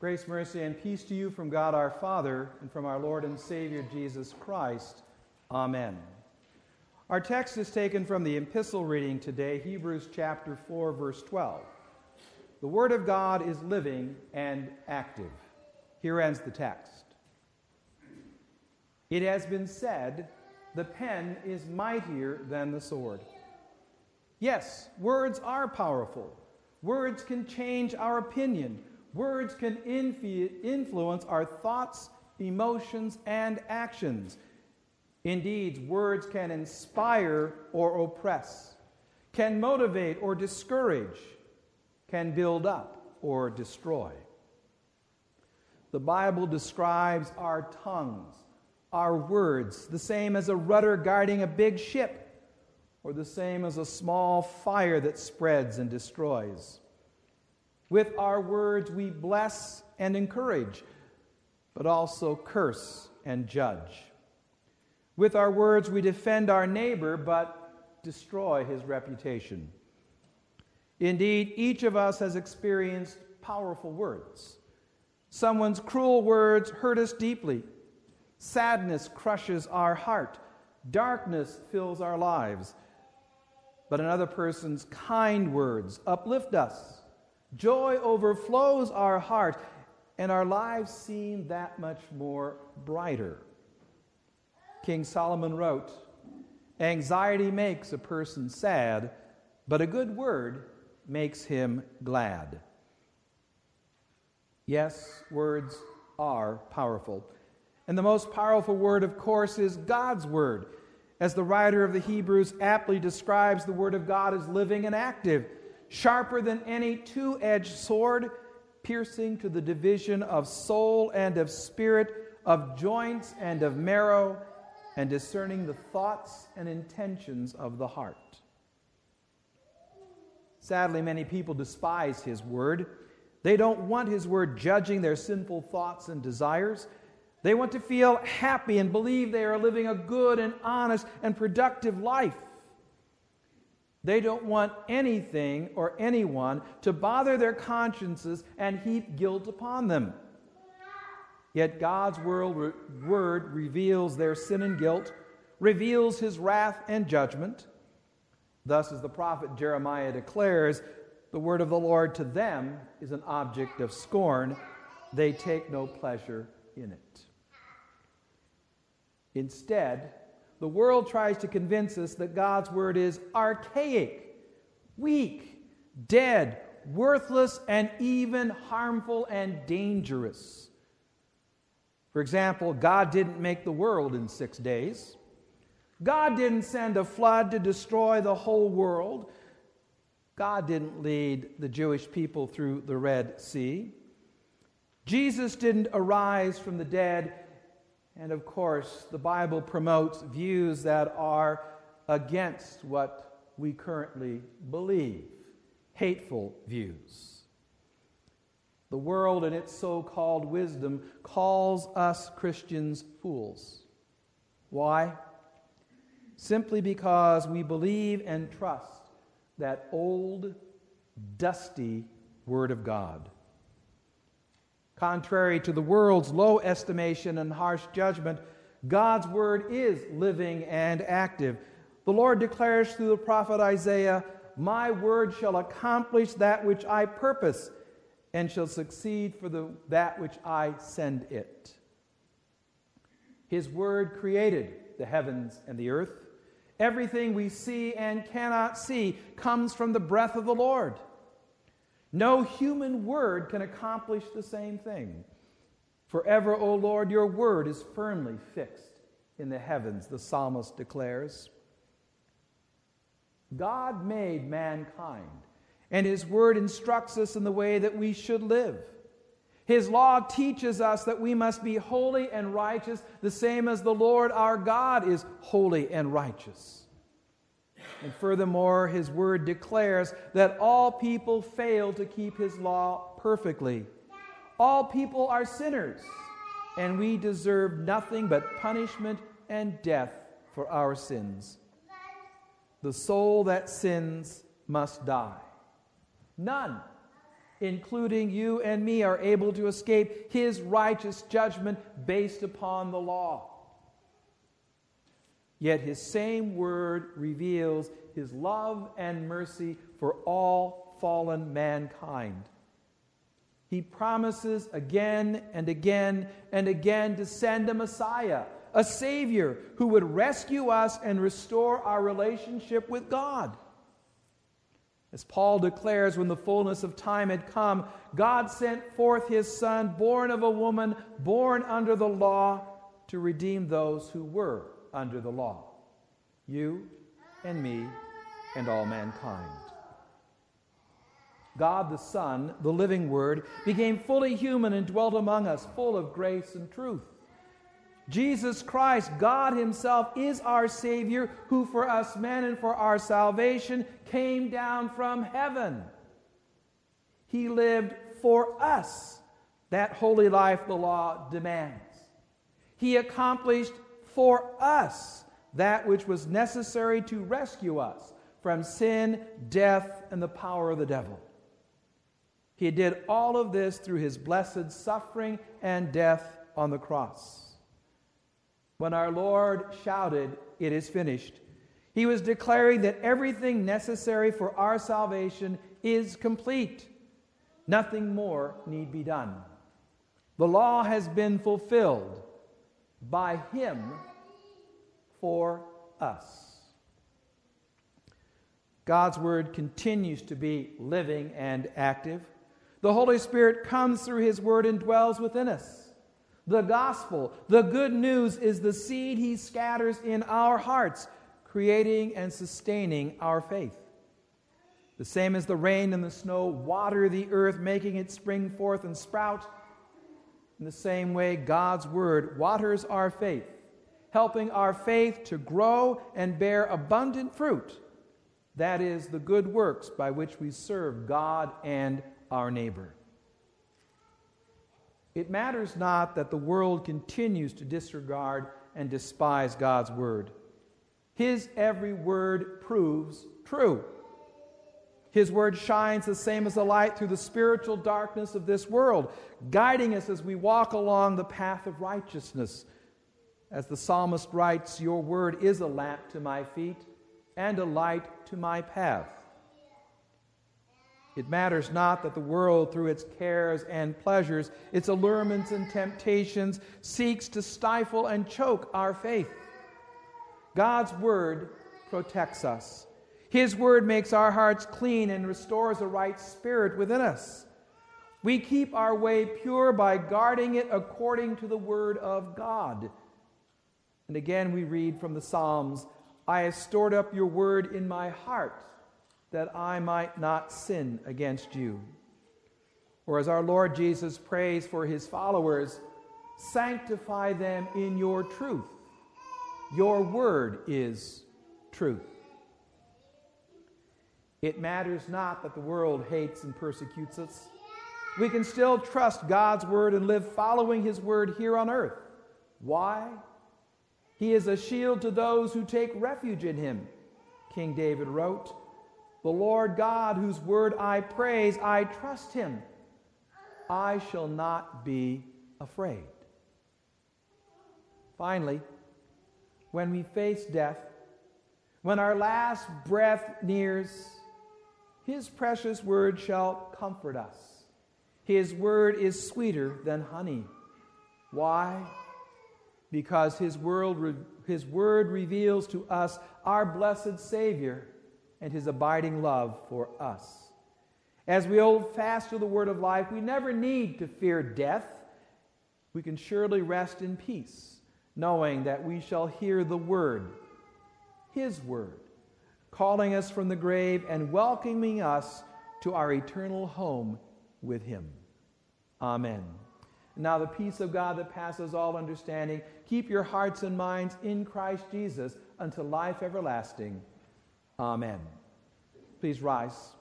Grace, mercy, and peace to you from God our Father and from our Lord and Savior Jesus Christ. Amen. Our text is taken from the epistle reading today, Hebrews chapter 4, verse 12. The Word of God is living and active. Here ends the text. It has been said, the pen is mightier than the sword. Yes, words are powerful. Words can change our opinion. Words can influence our thoughts, emotions, and actions. Indeed, words can inspire or oppress, can motivate or discourage, can build up or destroy. The Bible describes our tongues, our words, the same as a rudder guiding a big ship or the same as a small fire that spreads and destroys. With our words, we bless and encourage, but also curse and judge. With our words, we defend our neighbor, but destroy his reputation. Indeed, each of us has experienced powerful words. Someone's cruel words hurt us deeply. Sadness crushes our heart. Darkness fills our lives but another person's kind words uplift us. Joy overflows our heart, and our lives seem that much more brighter. King Solomon wrote Anxiety makes a person sad, but a good word makes him glad. Yes, words are powerful. And the most powerful word, of course, is God's word as the writer of the Hebrews aptly describes the Word of God as living and active, sharper than any two edged sword, piercing to the division of soul and of spirit, of joints and of marrow, and discerning the thoughts and intentions of the heart. Sadly, many people despise His Word. They don't want His Word judging their sinful thoughts and desires. They want to feel happy and believe they are living a good and honest and productive life. They don't want anything or anyone to bother their consciences and heap guilt upon them. Yet God's word reveals their sin and guilt, reveals his wrath and judgment. Thus, as the prophet Jeremiah declares, the word of the Lord to them is an object of scorn. They take no pleasure in it. Instead, the world tries to convince us that God's word is archaic, weak, dead, worthless, and even harmful and dangerous. For example, God didn't make the world in six days. God didn't send a flood to destroy the whole world. God didn't lead the Jewish people through the Red Sea. Jesus didn't arise from the dead and of course, the Bible promotes views that are against what we currently believe hateful views. The world, and its so called wisdom, calls us Christians fools. Why? Simply because we believe and trust that old, dusty Word of God. Contrary to the world's low estimation and harsh judgment, God's word is living and active. The Lord declares through the prophet Isaiah, My word shall accomplish that which I purpose, and shall succeed for the, that which I send it. His word created the heavens and the earth. Everything we see and cannot see comes from the breath of the Lord. No human word can accomplish the same thing. Forever, O Lord, your word is firmly fixed in the heavens, the psalmist declares. God made mankind, and his word instructs us in the way that we should live. His law teaches us that we must be holy and righteous, the same as the Lord our God is holy and righteous. And furthermore, his word declares that all people fail to keep his law perfectly. All people are sinners, and we deserve nothing but punishment and death for our sins. The soul that sins must die. None, including you and me, are able to escape his righteous judgment based upon the law. Yet his same word reveals his love and mercy for all fallen mankind. He promises again and again and again to send a Messiah, a Savior who would rescue us and restore our relationship with God. As Paul declares, when the fullness of time had come, God sent forth his Son, born of a woman, born under the law, to redeem those who were under the law. You and me and all mankind. God the Son, the living Word, became fully human and dwelt among us, full of grace and truth. Jesus Christ, God Himself, is our Savior, who for us men and for our salvation came down from heaven. He lived for us that holy life the law demands. He accomplished for us that which was necessary to rescue us from sin, death, and the power of the devil. He did all of this through his blessed suffering and death on the cross. When our Lord shouted, It is finished, he was declaring that everything necessary for our salvation is complete. Nothing more need be done. The law has been fulfilled by him for us. God's word continues to be living and active. The Holy Spirit comes through His Word and dwells within us. The gospel, the good news, is the seed He scatters in our hearts, creating and sustaining our faith. The same as the rain and the snow water the earth, making it spring forth and sprout. In the same way, God's Word waters our faith, helping our faith to grow and bear abundant fruit. That is, the good works by which we serve God and our neighbor. It matters not that the world continues to disregard and despise God's word. His every word proves true. His word shines the same as a light through the spiritual darkness of this world, guiding us as we walk along the path of righteousness. As the psalmist writes, Your word is a lamp to my feet and a light to my path. It matters not that the world, through its cares and pleasures, its allurements and temptations, seeks to stifle and choke our faith. God's Word protects us. His Word makes our hearts clean and restores a right spirit within us. We keep our way pure by guarding it according to the Word of God. And again, we read from the Psalms I have stored up your Word in my heart that I might not sin against you. Or as our Lord Jesus prays for his followers, sanctify them in your truth. Your word is truth. It matters not that the world hates and persecutes us. We can still trust God's word and live following his word here on earth. Why? He is a shield to those who take refuge in him. King David wrote, the Lord God, whose word I praise, I trust him. I shall not be afraid. Finally, when we face death, when our last breath nears, his precious word shall comfort us. His word is sweeter than honey. Why? Because his, world, his word reveals to us our blessed Savior and his abiding love for us. As we hold fast to the word of life, we never need to fear death. We can surely rest in peace, knowing that we shall hear the word, his word, calling us from the grave and welcoming us to our eternal home with him. Amen. Now, the peace of God that passes all understanding, keep your hearts and minds in Christ Jesus unto life everlasting. Amen. Please rise.